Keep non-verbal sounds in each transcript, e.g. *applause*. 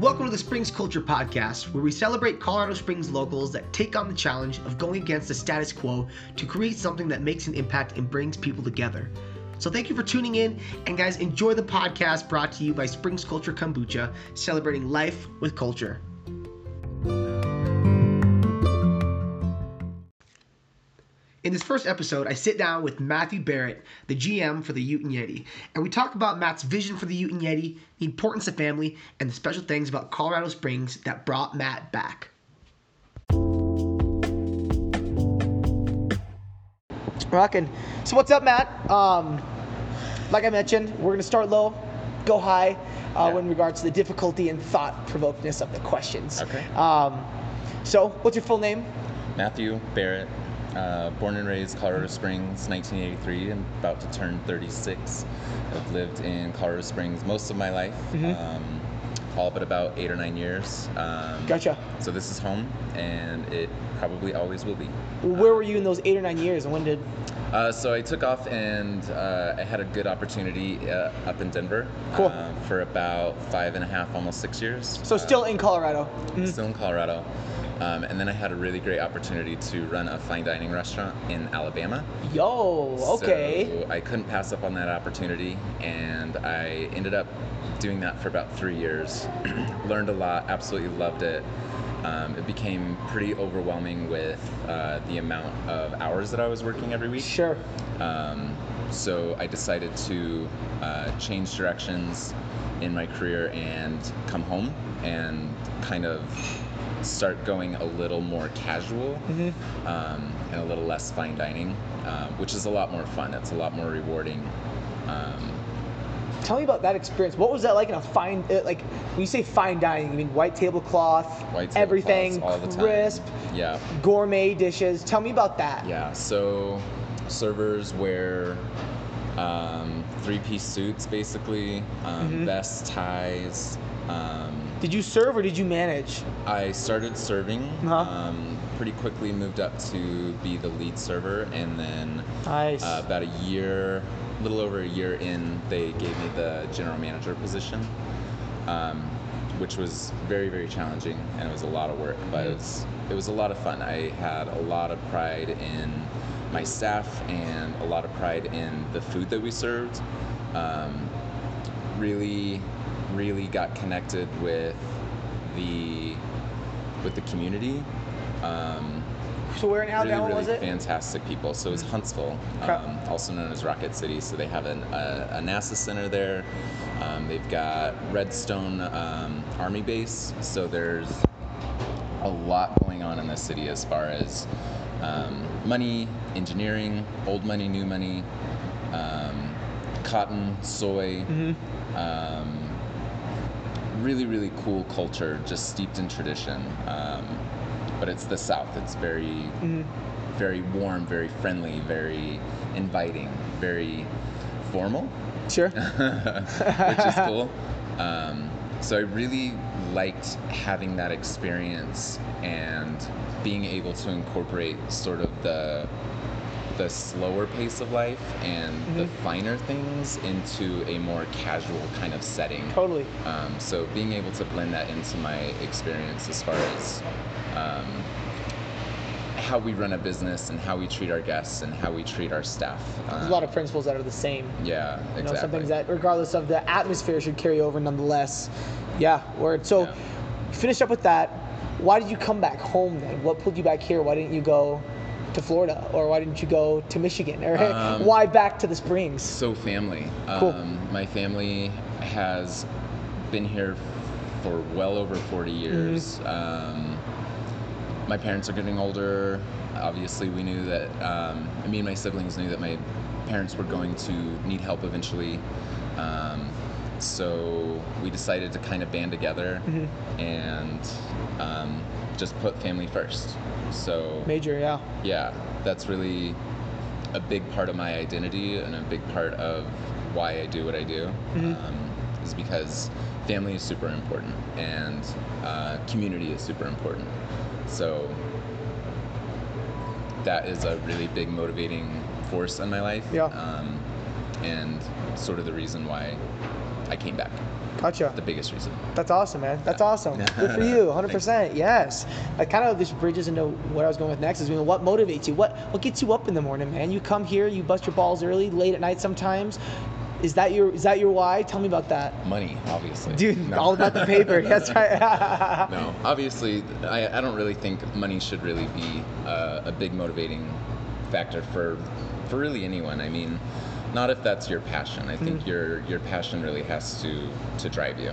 Welcome to the Springs Culture Podcast, where we celebrate Colorado Springs locals that take on the challenge of going against the status quo to create something that makes an impact and brings people together. So thank you for tuning in, and guys, enjoy the podcast brought to you by Springs Culture Kombucha, celebrating life with culture. In this first episode, I sit down with Matthew Barrett, the GM for the Ute and Yeti, and we talk about Matt's vision for the Ute and Yeti, the importance of family, and the special things about Colorado Springs that brought Matt back. Rockin'. So what's up, Matt? Um, like I mentioned, we're gonna start low, go high, uh, Yeah. in regards to the difficulty and thought provokingness of the questions. Okay. Um, so, what's your full name? Matthew Barrett, uh, born and raised Colorado Springs, 1983, and about to turn 36. I've lived in Colorado Springs most of my life, Mhm. um, all but about eight or nine years. Um, Gotcha. So this is home, and it probably always will be. Where were you in those eight or nine years, and when did? Uh, so I took off and uh, I had a good opportunity uh, up in Denver Cool. uh, for about five and a half, almost six years. So Uh, still in Colorado. Mhm. still in Colorado. Um, and then I had a really great opportunity to run a fine dining restaurant in Alabama. Yo, okay. So I couldn't pass up on that opportunity, and I ended up doing that for about three years. *clears throat* Learned a lot, absolutely loved it. Um, it became pretty overwhelming with uh, the amount of hours that I was working every week. Sure. Um, so I decided to uh, change directions in my career and come home and kind of start going a little more casual Mhm. um, and a little less fine dining, um, which is a lot more fun. It's a lot more rewarding. Um, Tell me about that experience. What was that like in a fine, uh, like when you say fine dining, you mean white tablecloth, white everything all the time. crisp, Yeah. gourmet dishes. Tell me about that. Yeah, so servers wear um, three-piece suits, basically, um, Mhm. vests, ties. Um, Did you serve or did you manage? I started serving. Uh-huh. Um, pretty quickly moved up to be the lead server, and then Nice. uh, about a year, a little over a year in, they gave me the general manager position, um, which was very very challenging, and it was a lot of work, but it was it was a lot of fun. I had a lot of pride in my staff and a lot of pride in the food that we served. Um, really, really got connected with the with the community. Um, so where in really, Alabama really was it? fantastic people. So it's Huntsville, um, also known as Rocket City. So they have an, a, a NASA center there. Um, they've got Redstone um, Army Base. So there's a lot going on in the city as far as um, money, engineering, old money, new money, um, cotton, soy. Mhm. Really, really cool culture, just steeped in tradition. Um, but it's the South. It's very, Mhm. very warm, very friendly, very inviting, very formal, Sure. *laughs* which is cool. Um, so I really liked having that experience and being able to incorporate sort of the the slower pace of life and the Mhm. finer things into a more casual kind of setting. Totally. Um, so being able to blend that into my experience as far as um, how we run a business and how we treat our guests and how we treat our staff. There's a Um, lot of principles that are the same. yeah, exactly. You know, some things that, regardless of the atmosphere, should carry over nonetheless. Yeah, word. So, Yeah. you finished up with that. Why did you come back home then? What pulled you back here? Why didn't you go to Florida, or why didn't you go to Michigan, or Um, why back to the Springs? So family. Cool. Um, my family has been here for well over 40 years. Mm-hmm. Um, my parents are getting older. Obviously, we knew that. Um, me and my siblings knew that my parents were going to need help eventually. So we decided to kind of band together Mhm. and um, just put family first. So Major, yeah. yeah, that's really a big part of my identity and a big part of why I do what I do. Mhm. Um, is because family is super important and uh, community is super important. So that is a really big motivating force in my life. Yeah. Um, and sort of the reason why I came back. Gotcha. The biggest reason. That's awesome, man. That's awesome. *laughs* Good for you. 100%. Yes. That kind of just bridges into what I was going with next is you know, what motivates you? What what gets you up in the morning, man? You come here, you bust your balls early, late at night sometimes. Is that your is that your why? Tell me about that. Money, obviously. Dude, No. all about the paper. *laughs* That's right. no, obviously, I, I don't really think money should really be uh, a big motivating factor for for really anyone. I mean, not if that's your passion. I think Mhm. your your passion really has to to drive you.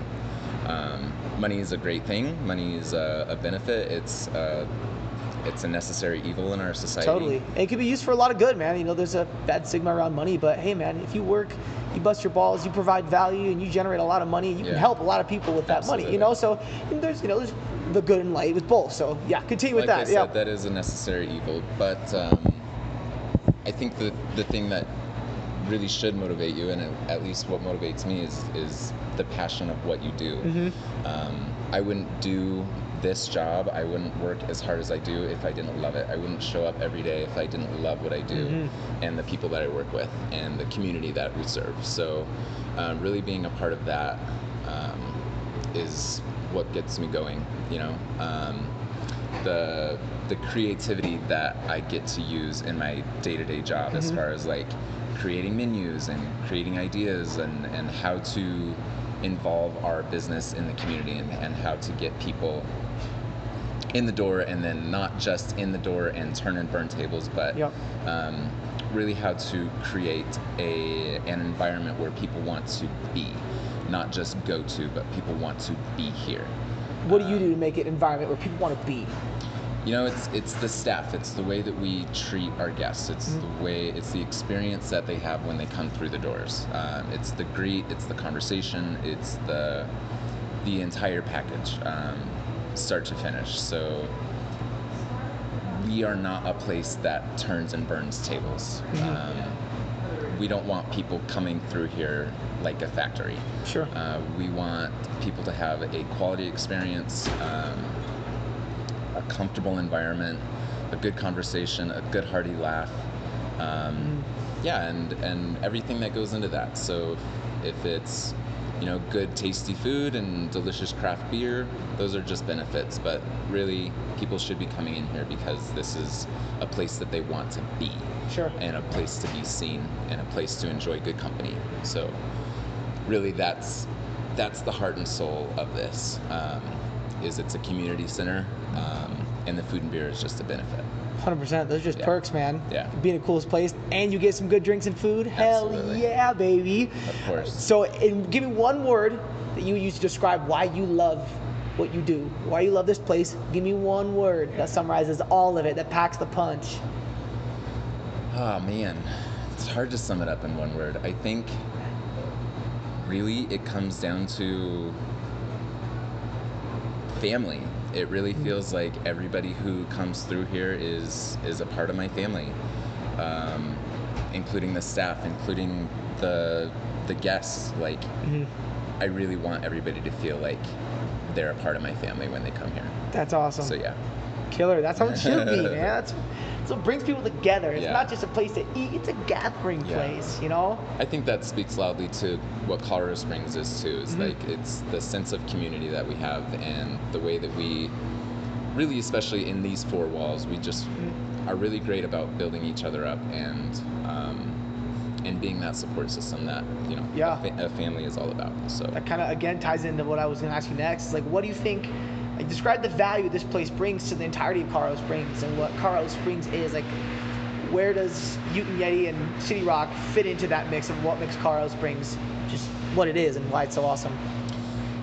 Um, money is a great thing. Money is a, a benefit. It's uh, it's a necessary evil in our society. Totally. And it could be used for a lot of good, man. You know, there's a bad stigma around money, but hey, man, if you work, you bust your balls, you provide value, and you generate a lot of money, you can help a lot of people with that money. You know, so there's you know there's the good and light with both. So yeah, continue with like that. Yeah. that is a necessary evil. But um, I think that the thing that really should motivate you, and at least what motivates me, is is the passion of what you do. Mhm. Um, I wouldn't do this job. I wouldn't work as hard as I do if I didn't love it. I wouldn't show up every day if I didn't love what I do, Mhm. and the people that I work with, and the community that we serve. So, uh, really being a part of that um, is what gets me going. You know. The the creativity that I get to use in my day-to-day job as Mhm. far as like creating menus and creating ideas and, and how to involve our business in the community and, and how to get people in the door and then not just in the door and turn and burn tables but Yep. um, really how to create a an environment where people want to be not just go to but people want to be here What do you do to make it an environment where people want to be? you know, it's it's the staff. It's the way that we treat our guests. It's Mhm. the way. It's the experience that they have when they come through the doors. Um, it's the greet. It's the conversation. It's the the entire package, um, start to finish. So we are not a place that turns and burns tables. Mhm. Um, we don't want people coming through here like a factory. Sure. Uh, we want people to have a quality experience, um, a comfortable environment, a good conversation, a good hearty laugh. Um, yeah, and, and everything that goes into that. So if it's you know good tasty food and delicious craft beer, those are just benefits. But really, people should be coming in here because this is a place that they want to be Sure. and a place to be seen and a place to enjoy good company. So really that's that's the heart and soul of this. Um, is it's a community center, um, and the food and beer is just a benefit. 100%. Those are just Yeah. perks, man. Yeah. Being a coolest place and you get some good drinks and food. Hell Absolutely. yeah, baby. Of course. So, and give me one word that you use to describe why you love what you do, why you love this place. Give me one word that summarizes all of it, that packs the punch. Oh man, it's hard to sum it up in one word. I think really it comes down to family. It really feels like everybody who comes through here is is a part of my family, um, including the staff, including the the guests. Like Mhm. I really want everybody to feel like they're a part of my family when they come here. That's awesome. So yeah. Killer. That's how it should be, *laughs* man. That's, that's what brings people together. It's Yeah. not just a place to eat, it's a gathering Yeah. place, you know? I think that speaks loudly to what Colorado Springs is too. Is Mhm. like it's the sense of community that we have and the way that we really, especially in these four walls, we just Mhm. are really great about building each other up and um, and being that support system that you know Yeah. a, fa- a family is all about. So that kind of again ties into what I was going to ask you next. Is like, what do you think? Like, describe the value this place brings to the entirety of Colorado Springs and what Colorado Springs is. Like, where does Ute and Yeti and City Rock fit into that mix of what makes Colorado Springs just what it is and why it's so awesome?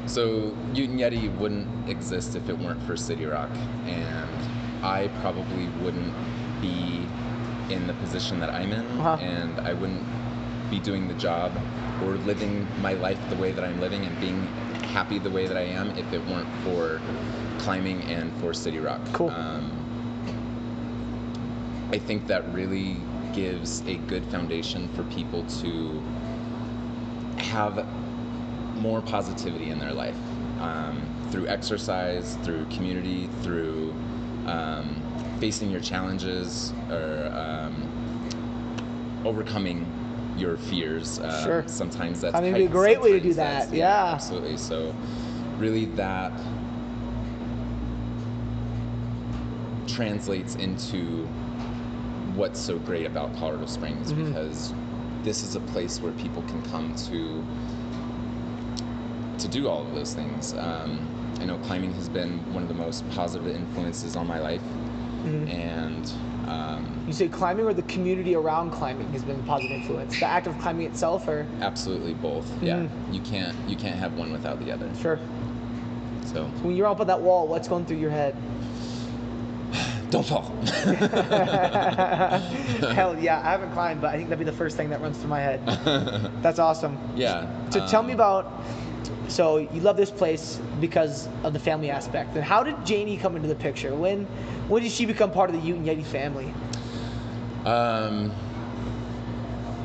So Ute and Yeti wouldn't exist if it weren't for City Rock, and I probably wouldn't be in the position that I'm in, Uh-huh. and I wouldn't be doing the job or living my life the way that I'm living and being happy the way that I am if it weren't for climbing and for City Rock. Cool. Um, I think that really gives a good foundation for people to have more positivity in their life um, through exercise, through community, through um, facing your challenges or um, overcoming your fears. Um, Sure. Sometimes that's Climbing would be a great way to do that, yeah. absolutely. So, really, that translates into what's so great about Colorado Springs Mhm. because this is a place where people can come to to do all of those things. Um, I know climbing has been one of the most positive influences on my life, Mhm. and um, You say climbing or the community around climbing has been a positive influence? The act of climbing itself, or absolutely both. Yeah, Mhm. you can't you can't have one without the other. sure. So When you're up on that wall, what's going through your head? *sighs* don't fall. *laughs* Hell yeah, I haven't climbed, but I think that'd be the first thing that runs through my head. *laughs* That's awesome. yeah. So tell me um, about. So you love this place because of the family aspect. And how did Janie come into the picture? When when did she become part of the Ute and Yeti family? Um,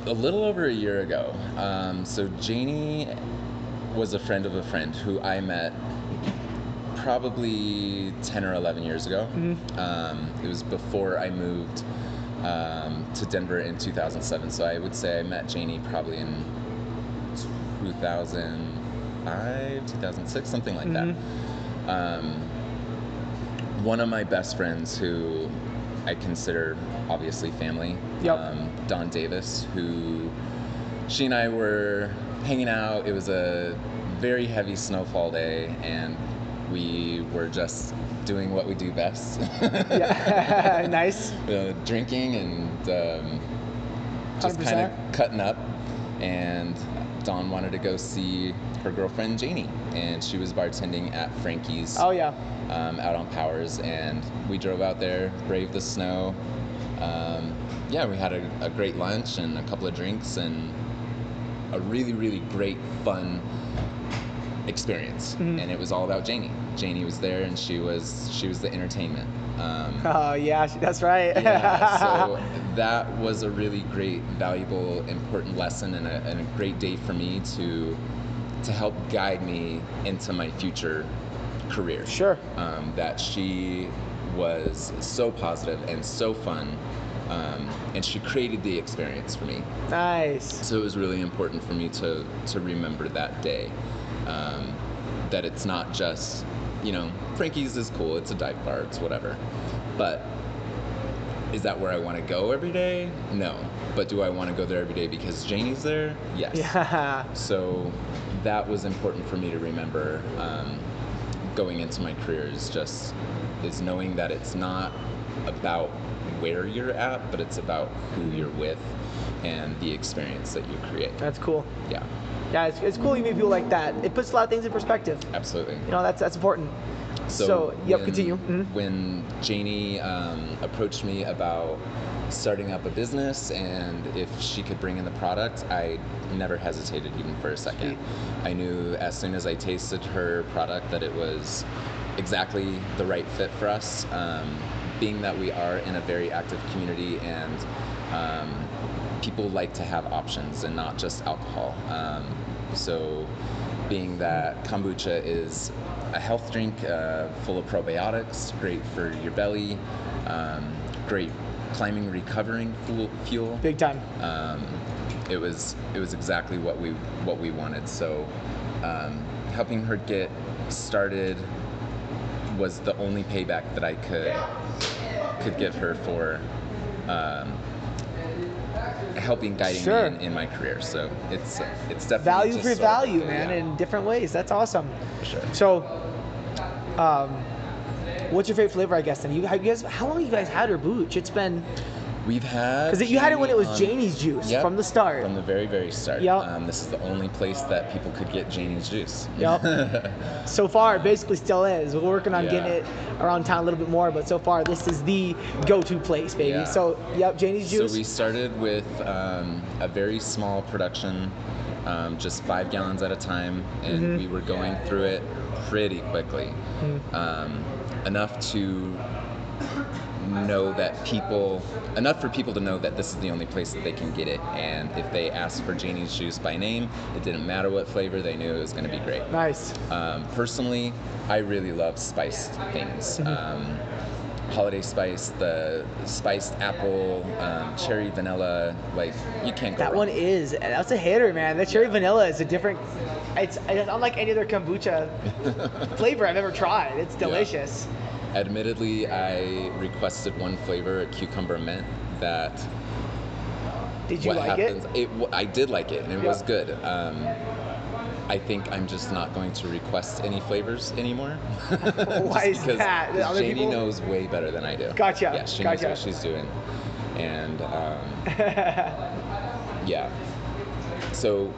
a little over a year ago. Um, so Janie was a friend of a friend who I met probably 10 or 11 years ago. Mhm. Um, it was before I moved um, to Denver in 2007. So I would say I met Janie probably in 2005, 2006, something like Mhm. that. Um, one of my best friends who I consider obviously family, Yep. um, Dawn Davis, who she and I were hanging out. It was a very heavy snowfall day, and we were just doing what we do best. Yeah, *laughs* nice. *laughs* uh, drinking and um, just kind of cutting up. And Dawn wanted to go see her girlfriend Janie, and she was bartending at Frankie's Oh yeah. um, out on Powers, and we drove out there, braved the snow. Um, yeah, we had a, a great lunch and a couple of drinks, and a really, really great, fun experience. Mhm. And it was all about Janie. Janie was there, and she was she was the entertainment. Um, *laughs* Oh yeah, that's right. yeah, so *laughs* that was a really great, valuable, important lesson and a, and a great day for me to to help guide me into my future career. Sure. Um, that she was so positive and so fun, um, and she created the experience for me. Nice. So it was really important for me to to remember that day. Um, that it's not just, you know, Frankie's is cool, it's a dive bar, it's whatever. But is that where I want to go every day? No. But do I want to go there every day because Janie's there? Yes. Yeah. *laughs* So that was important for me to remember um, going into my career is just is knowing that it's not about where you're at, but it's about who you're with and the experience that you create. That's cool. Yeah, Yeah, it's, it's cool you meet people like that. It puts a lot of things in perspective. absolutely. You know, that's that's important. So, yep, when- continue. Mhm. When Janie um, approached me about starting up a business and if she could bring in the product, I never hesitated even for a second. Sweet. I knew as soon as I tasted her product that it was exactly the right fit for us. Um, being that we are in a very active community and um, people like to have options and not just alcohol. Um, so, being that kombucha is a health drink uh, full of probiotics, great for your belly, um, great climbing recovering fuel. fuel Big time. um, it was it was exactly what we what we wanted. So um, helping her get started was the only payback that I could could give her for um, helping guiding Sure. me in, in my career. So it's it's definitely Value for sort of- value, man, yeah, in different ways. That's awesome. for sure. So, um, what's your favorite flavor? I guess then you, you guys. How long you guys had her booch? It's been We've had because you had it when it was on- Janie's juice Yep, from the start. From the very, very start. Yep. Um, this is the only place that people could get Janie's juice. Yep. *laughs* so far, it basically still is. We're working on getting it around town a little bit more, but so far, this is the go-to place, baby. Yeah. So, yep, Janie's juice. So we started with um, a very small production, um, just five gallons at a time, and Mhm. we were going through it pretty quickly. Mm. Um, enough to know that people, enough for people to know that this is the only place that they can get it. And if they asked for Janie's juice by name, it didn't matter what flavor, they knew it was going to be great. Nice. Um, personally, I really love spiced things. Mhm. Um, holiday spice, the spiced apple, um, cherry vanilla. Like you can't go That wrong. one is. That's a hitter, man. That cherry vanilla is a different. It's, it's unlike any other kombucha *laughs* flavor I've ever tried. It's delicious. Admittedly, I requested one flavor, a cucumber mint, that Did you what like happens, it? it? I did like it, and it was good. Um, I think I'm just not going to request any flavors anymore. *laughs* Why is because that? The other Janie people- knows way better than I do. Gotcha, Yeah, she knows what she's doing, and um, *laughs* yeah. So,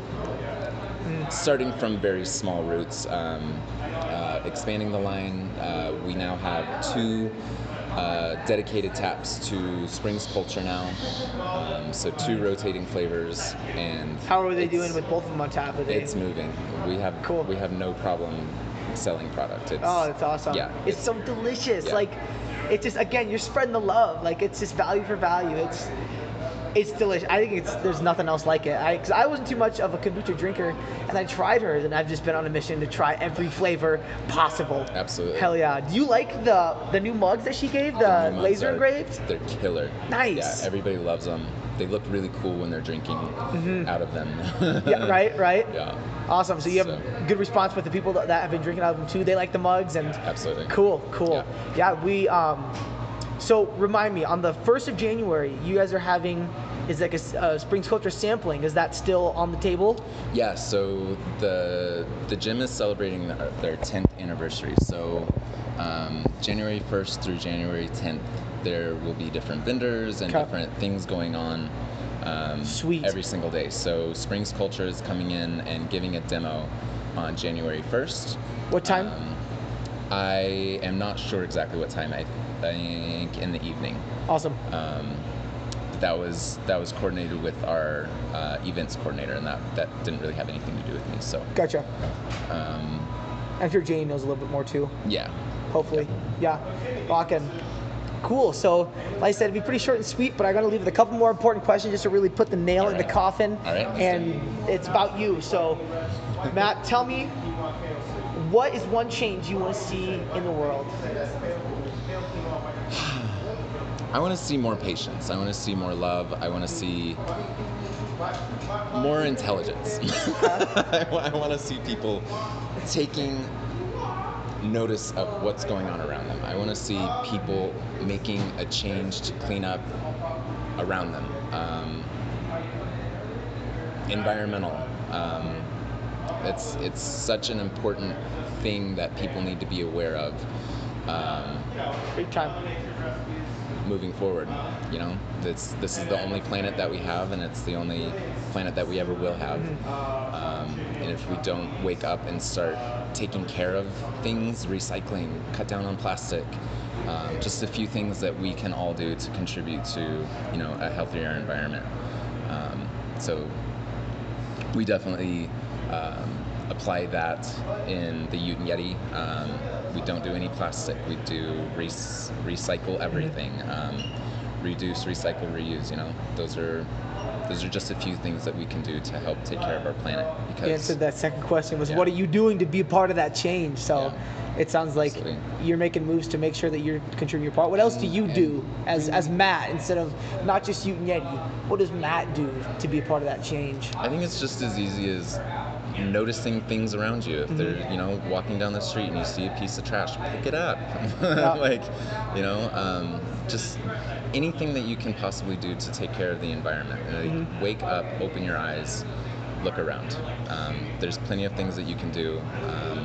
starting from very small roots, um, uh, expanding the line, uh, we now have two uh, dedicated taps to Springs Culture now. Um, so two rotating flavors, and How are they doing with both of them on tap? Are It's moving. We have Cool. we have no problem selling product. It's, Oh, it's awesome. Yeah, It's so delicious. yeah. Like, it's just again, you're spreading the love. Like, it's just value for value. It's it's delicious. I think it's there's nothing else like it. I cause I wasn't too much of a kombucha drinker, and I tried hers, and I've just been on a mission to try every flavor possible. Absolutely. Hell yeah. Do you like the the new mugs that she gave? The, The new mugs laser are- engraved? They're killer. Nice. Yeah, everybody loves them. They look really cool when they're drinking out of them. Mm-hmm. *laughs* Yeah. *laughs* Right. Right. Yeah, Awesome. So you have So- good response with the people that, that have been drinking out of them too. They like the mugs and absolutely. Cool, cool. Yeah. we um so remind me on the 1st of January, you guys are having is like a, uh, Springs Culture sampling. Is that still on the table? Yeah, so the the gym is celebrating their, their 10th anniversary. So um, January 1st through January 10th, there will be different vendors and Okay. different things going on. Um, Sweet. Every single day. So Springs Culture is coming in and giving a demo on January 1st. What time? Um, I am not sure exactly what time. I think in the evening. awesome. Um, that was that was coordinated with our uh, events coordinator, and that that didn't really have anything to do with me. So Gotcha. um, I'm sure Jane knows a little bit more too. yeah, Hopefully. Yeah. Rockin'. Cool. So, like I said, it'd be pretty short and sweet, but I'm gonna leave with a couple more important questions just to really put the nail in the coffin. Alright, And it's about you. So, Matt, tell me, what is one change you want to see in the world? *sighs* I want to see more patience. I want to see more love. I want to see more intelligence. *laughs* I want to see people taking notice of what's going on around them. I want to see people making a change to clean up around them. Um, environmental. Um, it's it's such an important thing that people need to be aware of. Um, Big time. moving forward. You know, this this is the only planet that we have, and it's the only planet that we ever will have. Um, and if we don't wake up and start taking care of things, recycling, cut down on plastic, um, just a few things that we can all do to contribute to you know a healthier environment. Um, so we definitely um, apply that in the Ute and Yeti. Um, we don't do any plastic. We do re- recycle everything. Um, reduce, recycle, reuse. You know, those are those are just a few things that we can do to help take care of our planet. You answered that second question was Yeah. what are you doing to be a part of that change? So Yeah. it sounds like Absolutely. you're making moves to make sure that you're contributing your part. What else do you And- do as as Matt instead of not just Ute and Yeti? What does Matt do to be a part of that change? I think it's just as easy as noticing things around you. If Mm-hmm. they're, you know, walking down the street and you see a piece of trash, pick it up. Yeah. *laughs* like, you know, um, just anything that you can possibly do to take care of the environment. Like, Mm-hmm. Wake up, open your eyes, look around. Um, there's plenty of things that you can do. Um,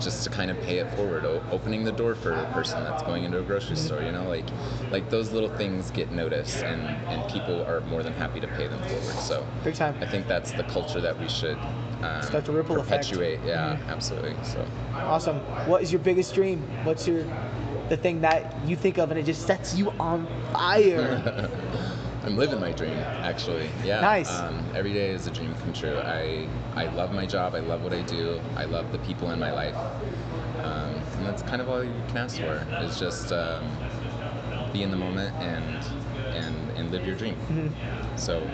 just to kind of pay it forward, o- opening the door for a person that's going into a grocery Mm-hmm. store, you know, like, like those little things get noticed, and and people are more than happy to pay them forward. So, Big time. I think that's the culture that we should um, Start to ripple effect. Mm-hmm. perpetuate. Yeah, absolutely. So, Awesome. What is your biggest dream? What's your the thing that you think of and it just sets you on fire? *laughs* I'm living my dream, actually. Yeah. Nice. Um, every day is a dream come true. I I love my job. I love what I do. I love the people in my life. Um, and that's kind of all you can ask for is just um, be in the moment and and and live your dream. So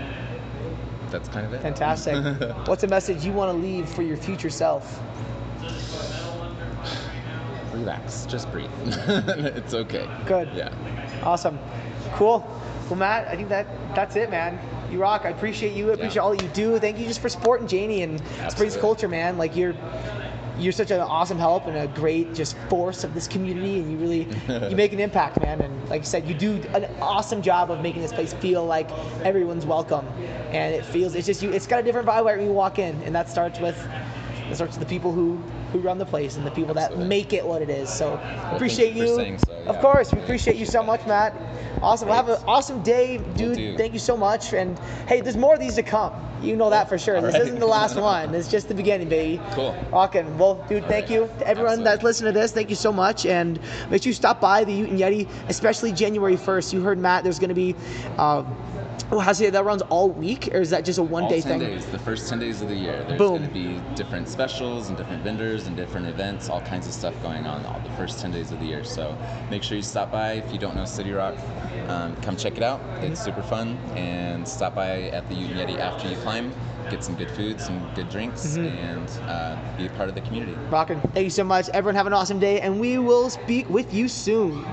that's kind of it. Fantastic. *laughs* What's a message you want to leave for your future self? relax, just breathe. *laughs* it's okay. Good. Yeah. Awesome. Cool. Well, Matt, I think that that's it, man. You rock. I appreciate you. I appreciate Yeah. all that you do. Thank you just for supporting Janie and Springs culture, man. Like you're you're such an awesome help and a great just force of this community and you really you *laughs* make an impact man and like you said you do an awesome job of making this place feel like everyone's welcome and it feels it's just you it's got a different vibe when you walk in and that starts with that starts with the people who who run the place and the people that make it what it is so thank appreciate you you, for saying so, of course we appreciate you so much matt awesome well have an awesome day dude thank you so much and hey there's more of these to come you know that for sure All this right. isn't the last one it's just the beginning baby Cool. Rockin'. Well, dude, thank right. you to everyone that's Absolutely. listening to this. Thank you so much, and make sure you stop by the Ute and Yeti, especially January 1st. You heard Matt. There's going to be. Um, well, how's it? That runs all week, or is that just a All one-day 10 thing? days, the first 10 days of the year. There's Boom. going to be different specials and different vendors and different events, all kinds of stuff going on all the first 10 days of the year. So make sure you stop by. If you don't know City Rock, um, come check it out. It's super fun. And stop by at the Ute Yeti after you climb, get some good food, some good drinks, Mhm. and uh, be a part of the community. Rockin'. Thank you so much. Everyone have an awesome day, and we will speak with you soon.